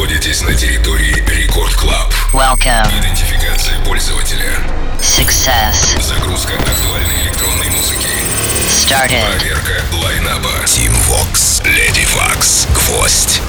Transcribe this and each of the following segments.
находитесь на территории Record Club. Идентификация пользователя. Success. Загрузка актуальной электронной музыки. Started. Проверка лайнапа. Tim Vox, Lady Vox, Гвоздь.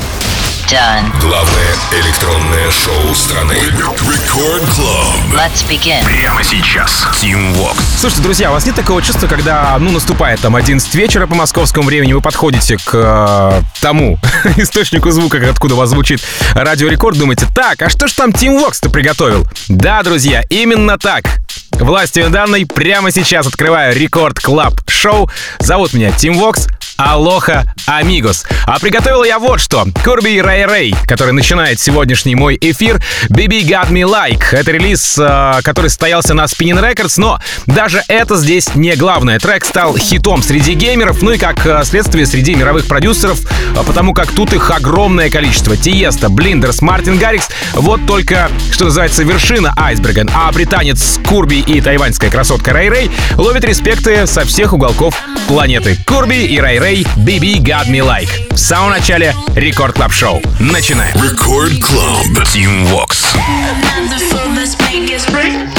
Done. Главное электронное шоу страны. Record Club. Let's begin. Прямо сейчас. Tim Vox. Слушайте, друзья, у вас нет такого чувства, когда, ну, наступает там 11 вечера по московскому времени, вы подходите к э, тому источнику звука, откуда у вас звучит радиорекорд, думаете, так, а что ж там Tim Vox-то приготовил? Да, друзья, именно так. Властью данной прямо сейчас открываю Record Club Шоу. Зовут меня Tim Vox. Aloha, amigos. А приготовил я вот что. Curbi, RayRay, который начинает сегодняшний мой эфир. BB Got Me Like. Это релиз, э, который состоялся на Spinnin' Records, но даже это здесь не главное. Трек стал хитом среди геймеров, ну и как э, следствие среди мировых продюсеров, э, потому как тут их огромное количество. Tiësto, Blinders, Martin Garrix. Вот только, что называется, вершина айсберга. А британец Curbi и тайваньская красотка RayRay ловят респекты со всех уголков планеты. Curbi и RayRay BB Got Me Like. В самом начале Record Club Шоу. Начинаем. Record Club. Tim Vox. I'm not the fool, let's make it spring.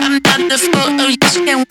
I'm not the fool, oh, you just can't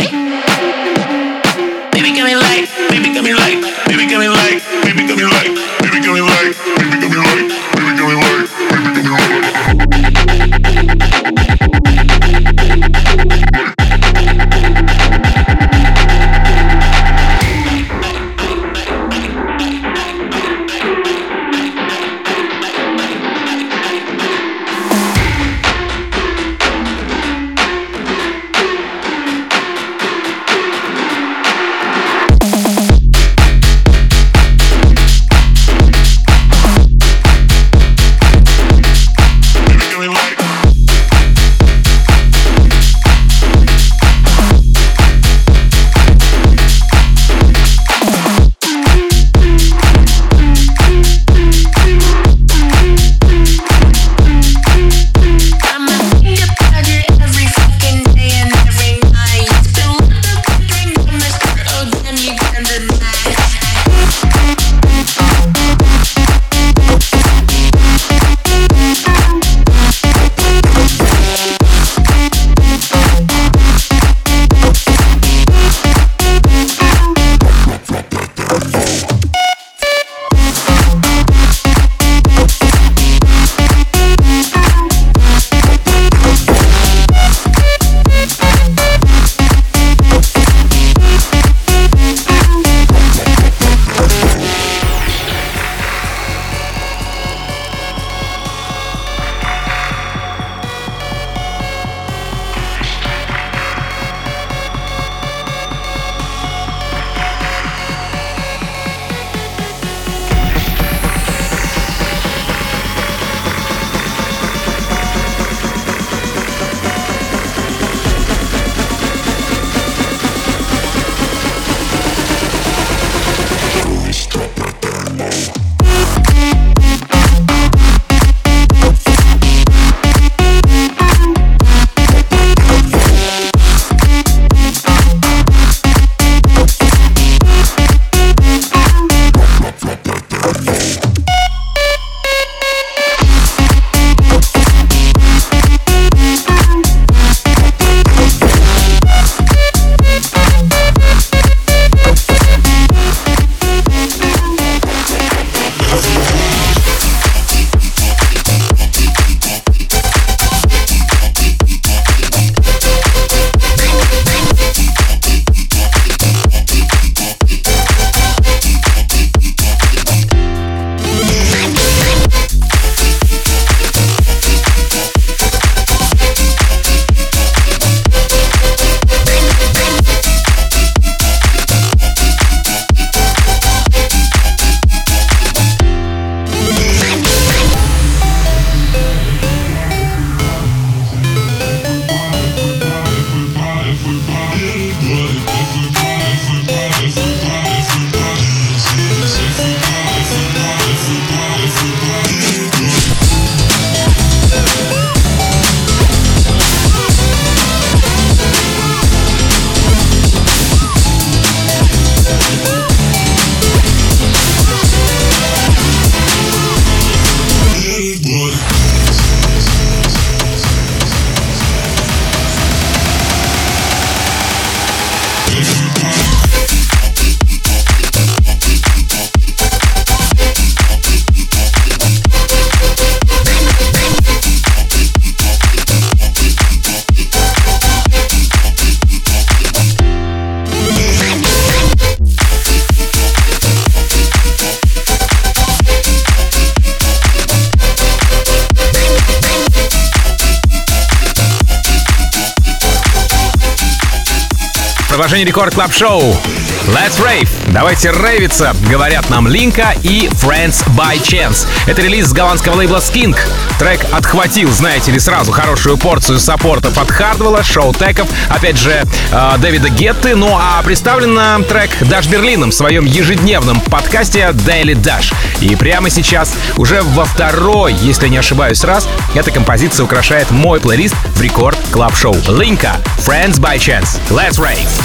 Продолжение рекорд клаб шоу Let's Rave. Давайте рейвиться, говорят нам Линка и Friends by Chance. Это релиз с голландского лейбла Skink. Трек отхватил, знаете ли, сразу хорошую порцию саппортов от Хардвелла, шоу-теков, опять же, э, Дэвида Гетты. Ну а представлен трек Даш Берлином в своем ежедневном подкасте Daily Dash. И прямо сейчас, уже во второй, если не ошибаюсь, раз, эта композиция украшает мой плейлист в рекорд клаб шоу Линка, Friends by Chance. Let's Rave.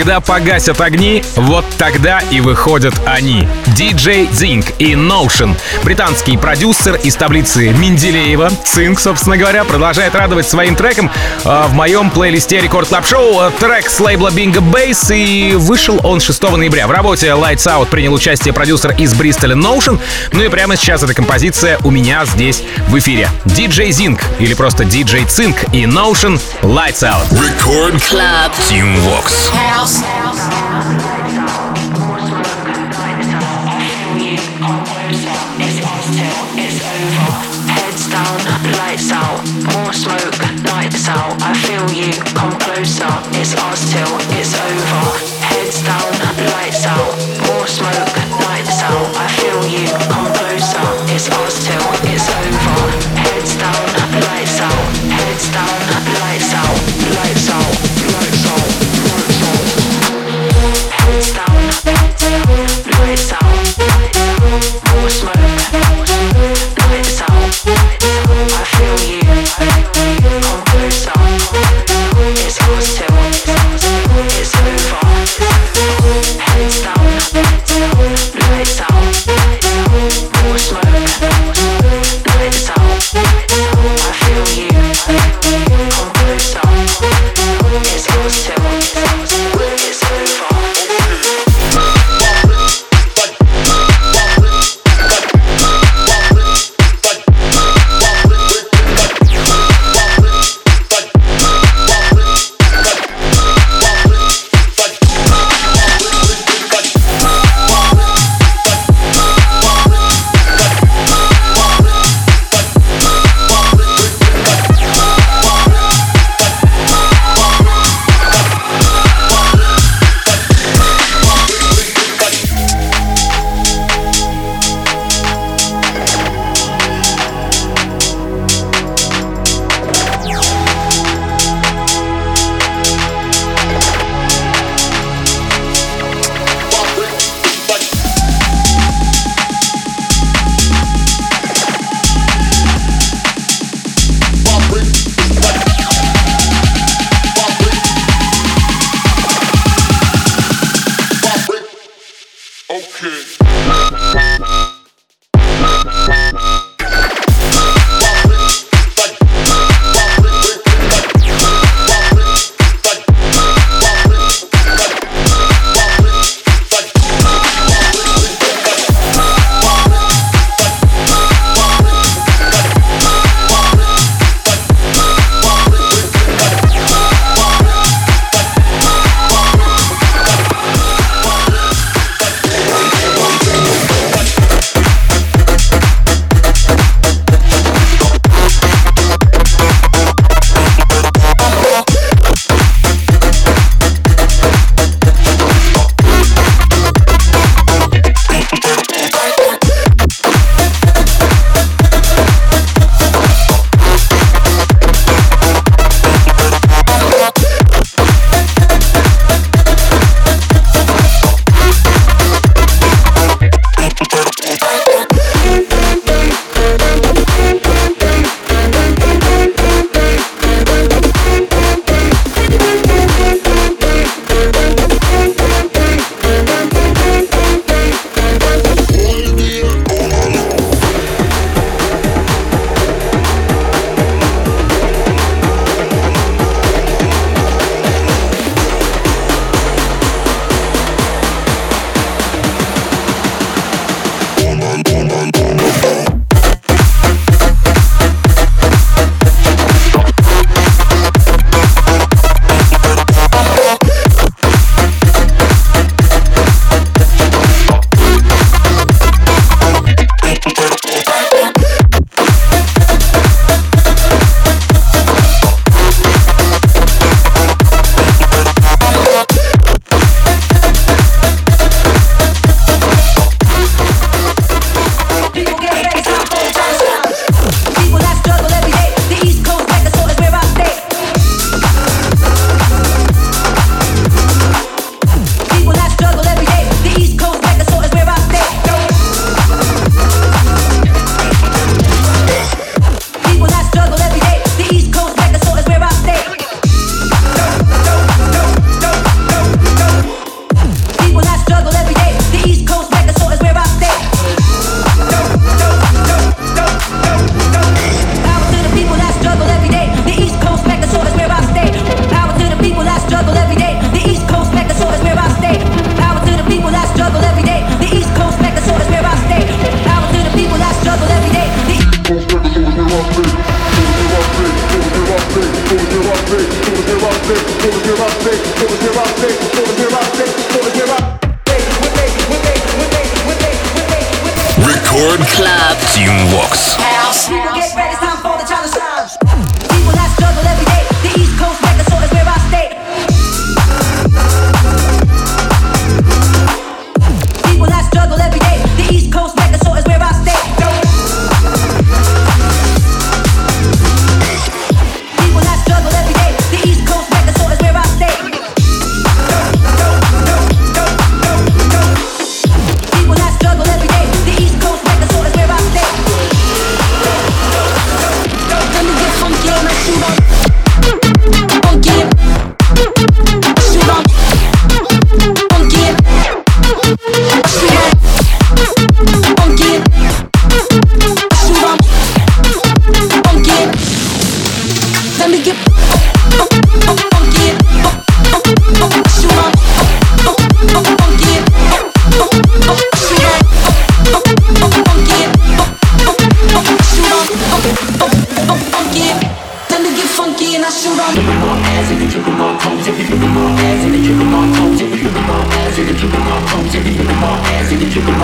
Когда погасят огни, вот тогда и выходят они. DJ Zink и Notion. Британский продюсер из таблицы Менделеева, Цинк, собственно говоря, продолжает радовать своим треком э, в моем плейлисте Record Club Шоу. Трек с лейбла Bingo Bass и вышел он 6 ноября. В работе Lights Out принял участие продюсер из Бристоля Notion. Ну и прямо сейчас эта композиция у меня здесь в эфире. DJ Zink или просто DJ Цинк и Notion Lights Out. Record Club. Tim Vox. house.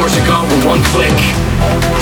Portugal with one click.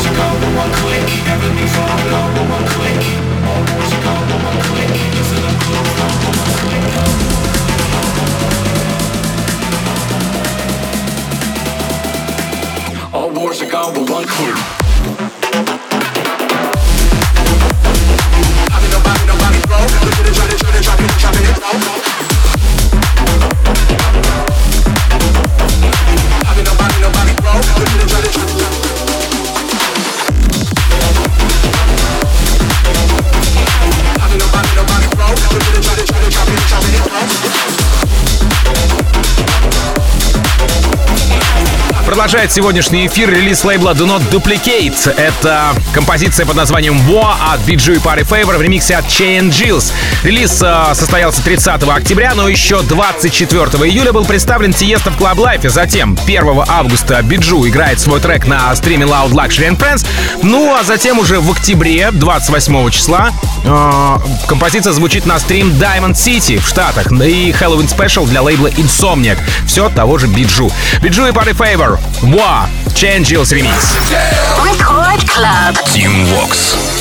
Продолжает сегодняшний эфир релиз лейбла Do Not Duplicate. Это композиция под названием War от BG и Party Favor в ремиксе от Chain Jills. Релиз э, состоялся 30 октября, но еще 24 июля был представлен Тиеста в Club Life. Затем 1 августа Биджу играет свой трек на стриме Loud Luxury and Friends. Ну а затем уже в октябре, 28 числа, э, композиция звучит на стрим Diamond City в Штатах и Halloween Special для лейбла Insomniac. Все того же Биджу. Биджу и Party Favor. Wa. Chain Jills ремикс. Record Club. Team Vox.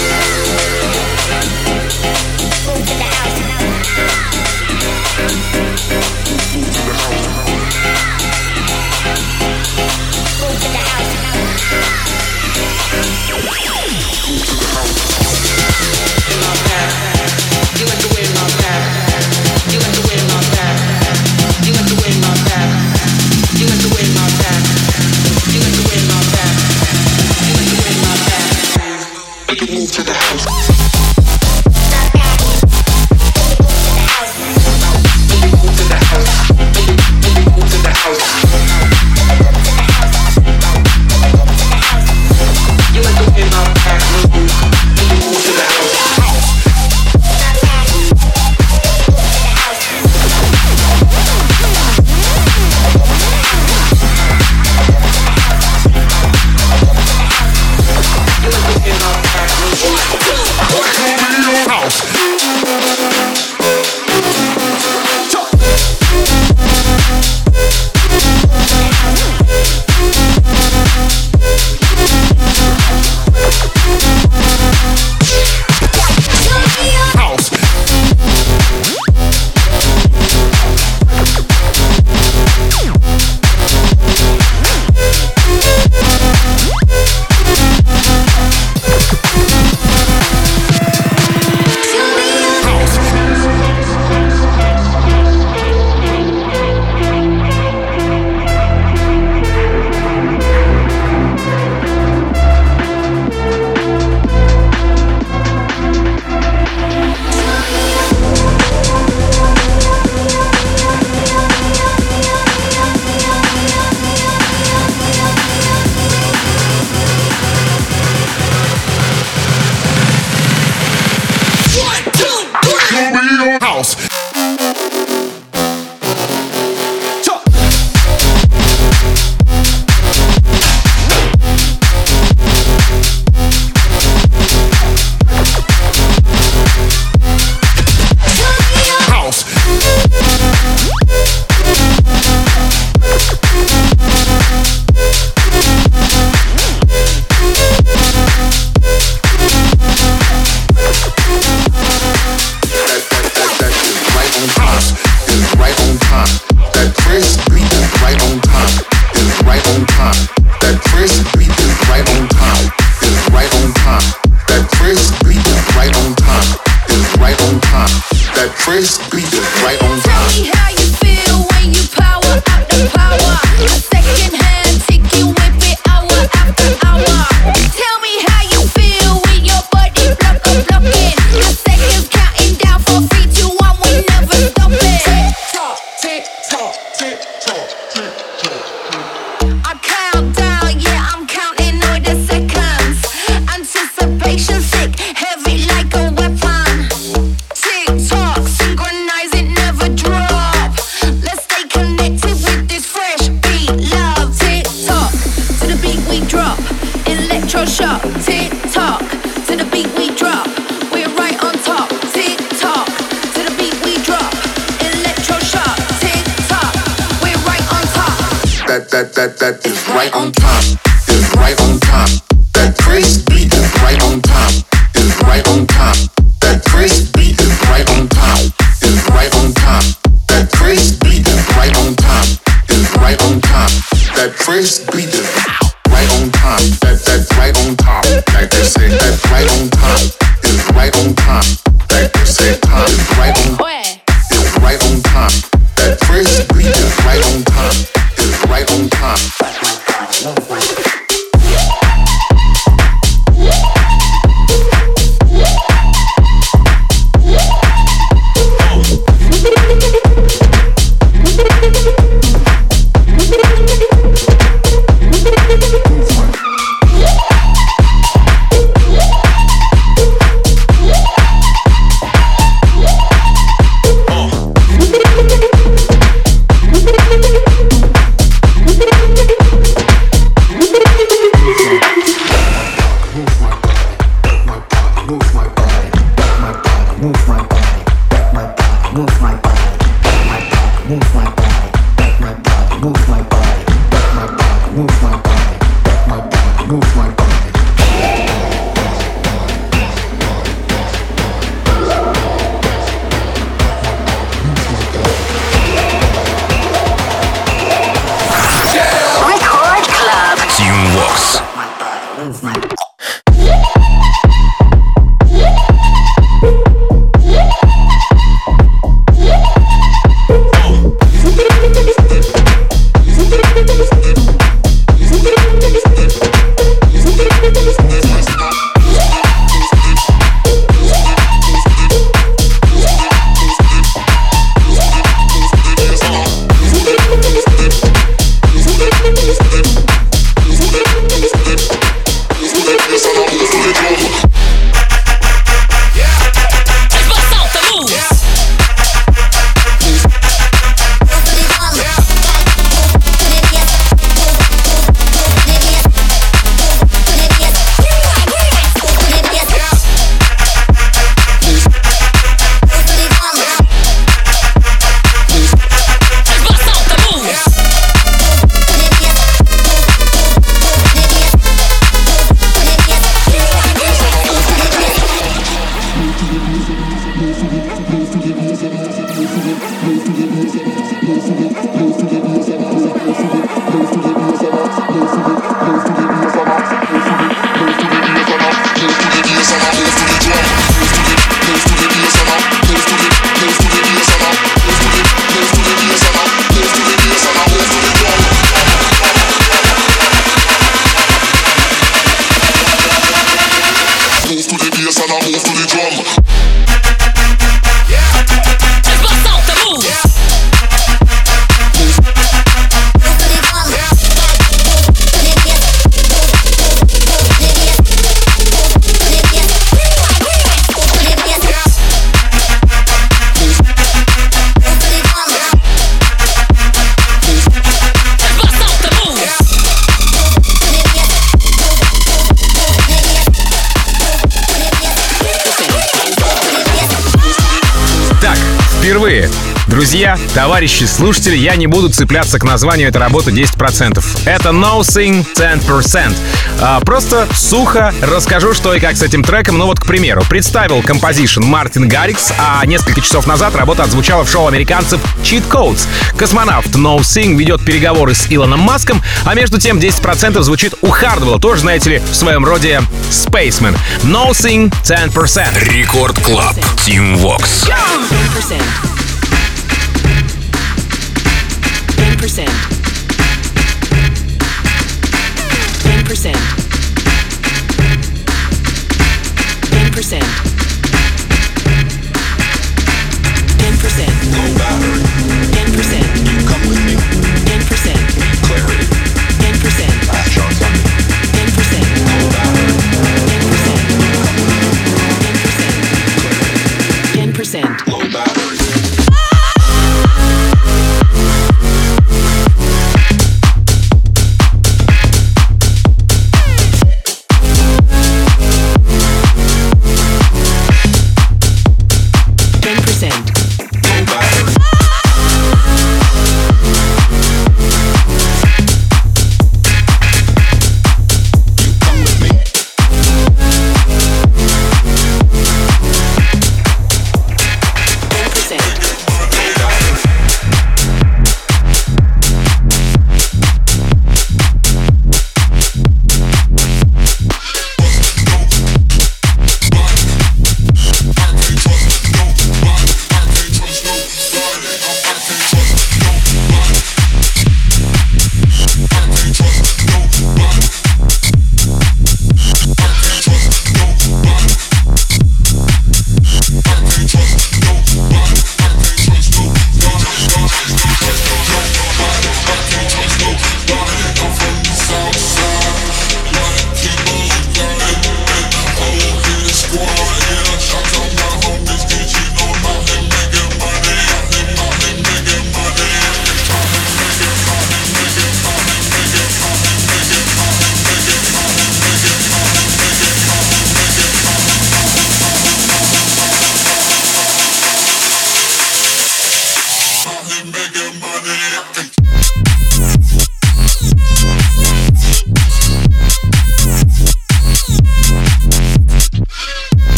Товарищи слушатели, я не буду цепляться к названию этой работы 10%. Это No Sing 10%. А, просто сухо расскажу, что и как с этим треком. Ну вот, к примеру, представил composition Martin Garrix, а несколько часов назад работа отзвучала в шоу американцев Cheat Codes. Космонавт No Sing ведет переговоры с Илоном Маском, а между тем 10% звучит у Hardwell'а, тоже, знаете ли, в своем роде Spaceman. No Sing 10%. Record Club. Team Vox. 10%. 10%.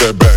Step back.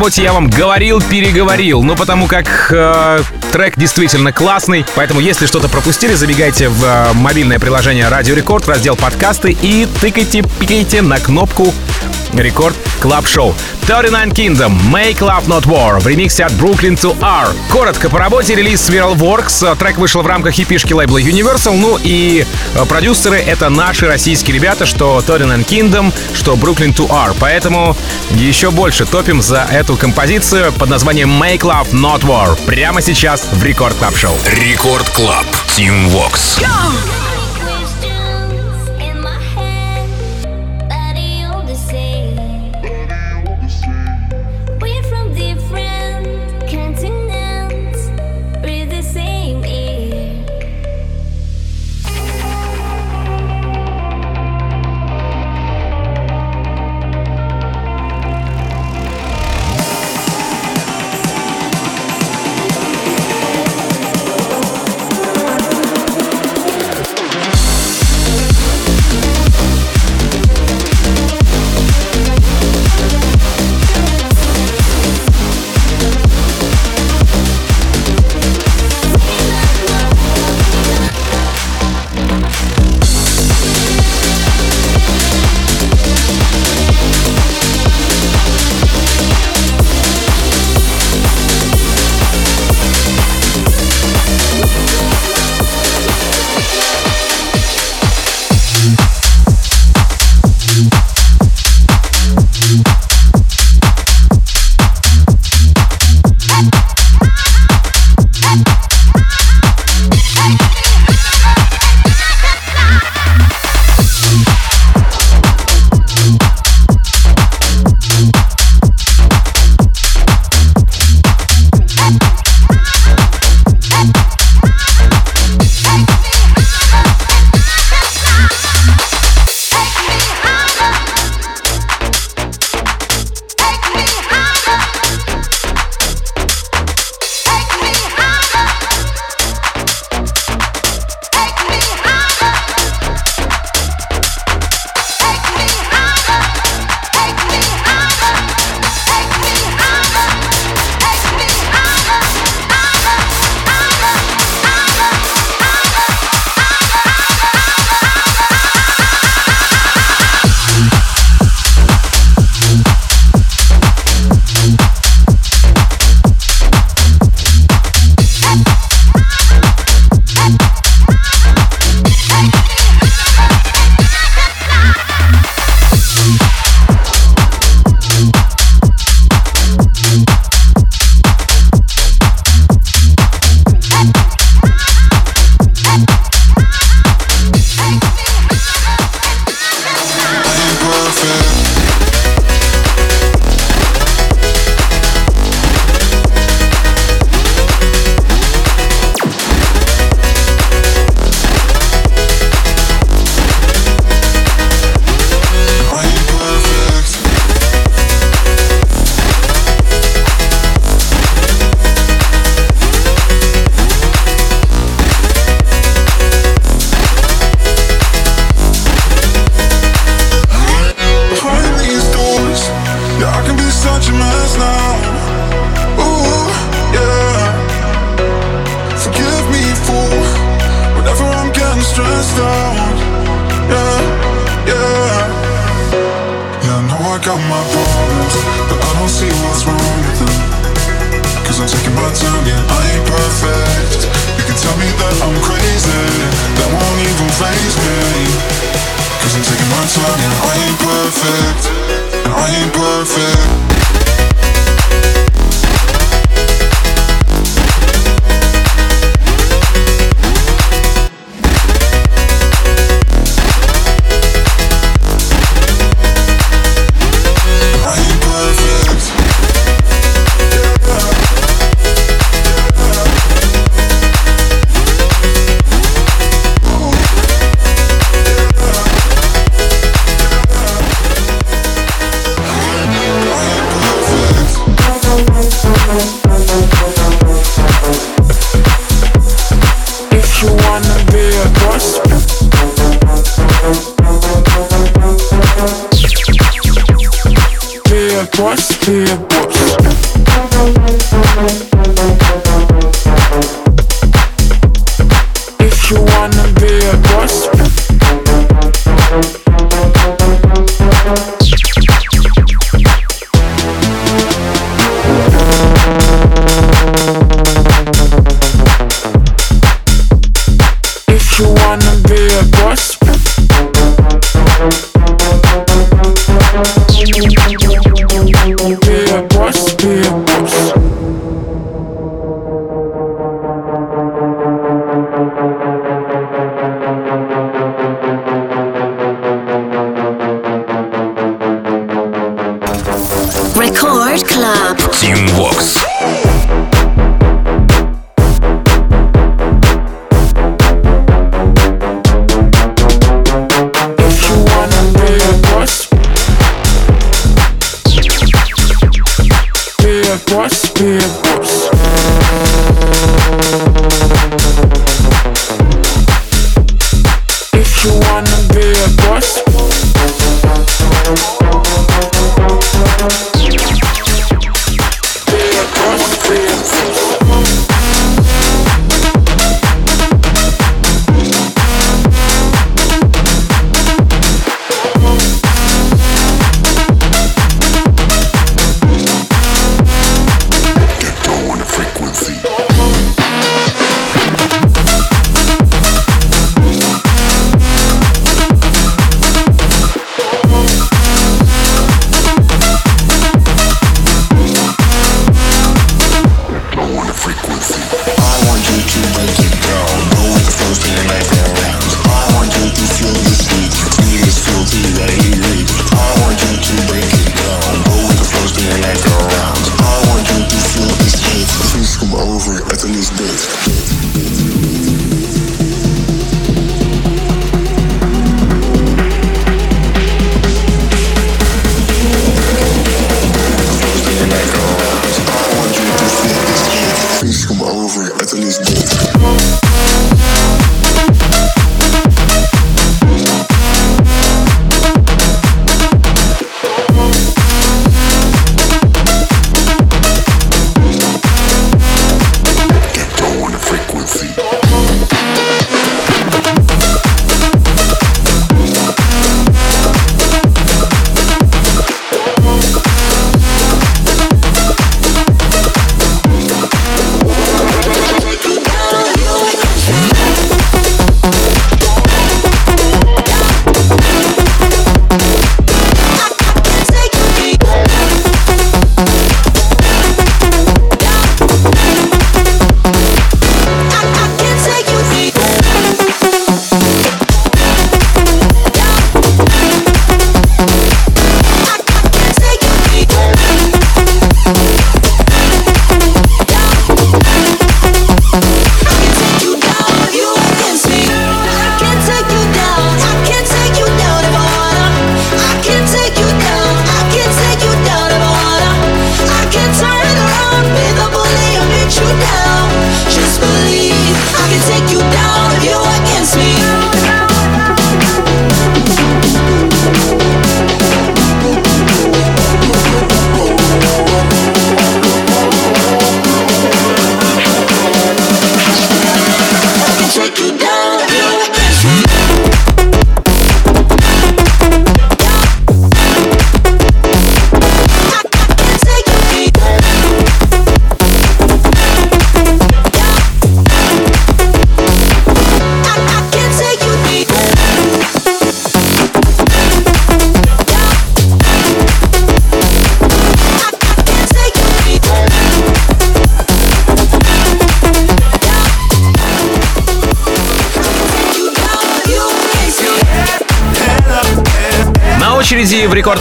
Работе я вам говорил, переговорил. Ну, потому как э, трек действительно классный. Поэтому, если что-то пропустили, забегайте в э, мобильное приложение Радио Рекорд, раздел подкасты и тыкайте, пикайте на кнопку Record Club Шоу. 39 Kingdom, Make Love Not War в ремиксе от Brooklyn to R. Коротко по работе, релиз Viral Works. Трек вышел в рамках хипишки лейбла Universal. Ну и э, продюсеры — это наши российские ребята, что 39 Kingdom, что Brooklyn to R. Поэтому еще больше топим за эту композицию под названием Make Love Not War. Прямо сейчас в Record Club Шоу. Record Club. Team Vox. We're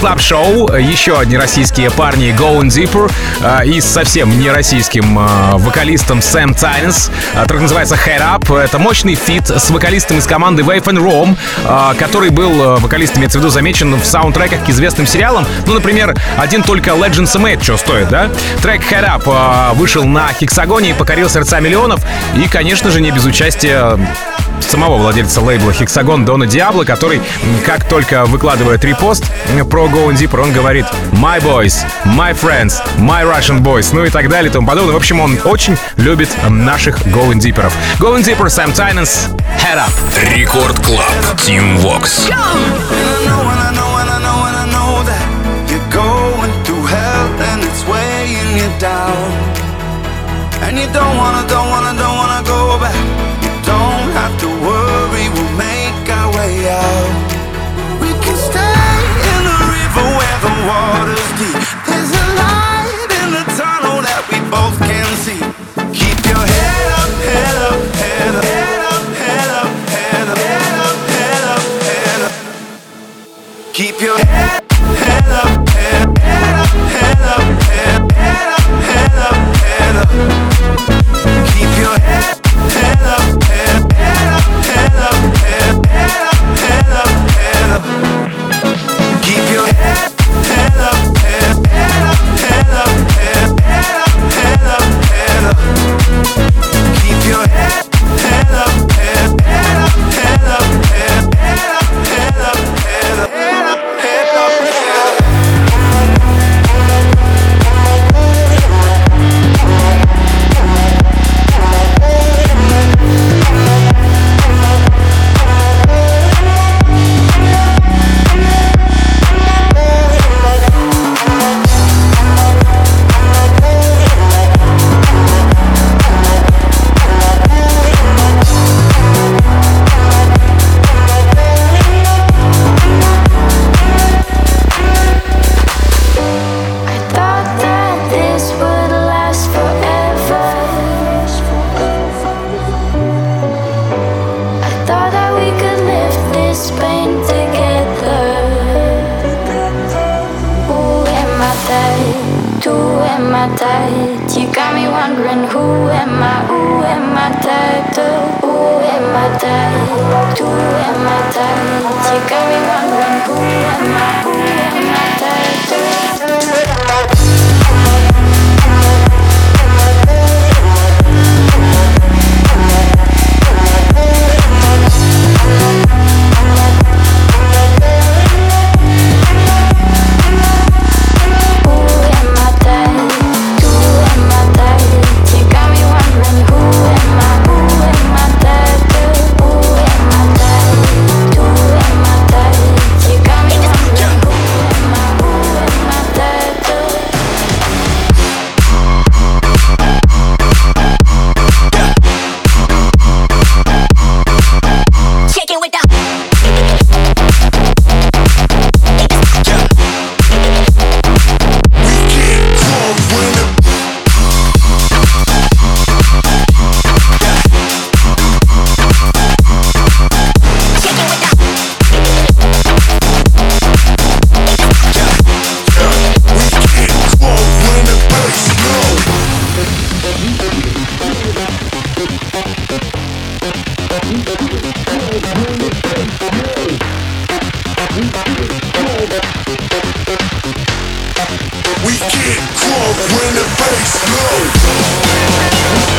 Club Шоу еще одни российские парни Going Deeper э, и совсем не российским э, вокалистом Sam Tinnesz. Э, трек называется Head Up. Это мощный фит с вокалистом из команды Wave and Rome, который был, э, вокалист имеется в виду, замечен в саундтреках к известным сериалам. Ну, например, один только Legends of Made, что стоит, да? Трек Head Up вышел на Hexagon'е и покорил сердца миллионов. И, конечно же, не без участия самого владельца лейбла Hexagon Дона Диабло, который, как только выкладывает репост про Go Deeper, он говорит «My boys, my friends, my Russian boys», ну и так далее и тому подобное. В общем, он очень любит наших Go Deeper'ов. Go Deeper, Sam Tinnesz, Head Up. Record Club. Team Vox. And down. And you don't wanna, don't wanna, don't wanna go back. A light in the tunnel that we both can see. Keep your head up, head up, head up. Head up, head up, head up, head up, head up. Keep your head, head up, head, head up, head up, head, up, head up, head up. Keep your head, head up, head, head up, head up, head up, head up, head up. Keep your head. We get crunk when the bass low.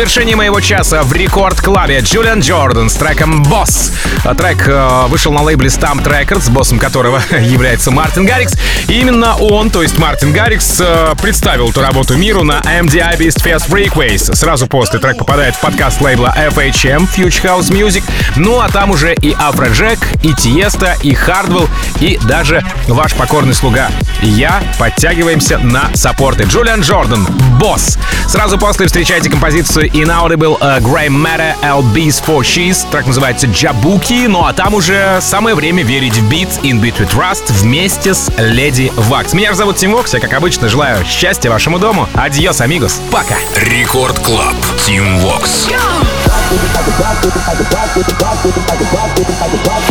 Завершении моего часа в рекорд-клабе Джулиан Джордан с треком «Босс». А Трек э, вышел на лейбле Stamp Records, боссом которого является Мартин Гаррикс. И именно он, то есть Мартин Гаррикс, э, представил эту работу миру на MDI Beast Fest Freakways. Сразу после трек попадает в подкаст лейбла FHM Future House Music. Ну а там уже и Афроджек, и Тиеста, и Хардвелл, и даже ваш покорный слуга. Я подтягиваемся на саппорты. Джулиан Джордан, босс. Сразу после встречайте композицию Inaudible uh, Grey Matter LB's for She's. Трек называется Джабуки. Ну а там уже самое время верить в бит In Beat with Rust вместе с Леди Вакс. Меня зовут Тим Вокс. Я, как обычно, желаю счастья вашему дому. Адьос, амигос. Пока. Рекорд Клаб. Тим Вокс. Rock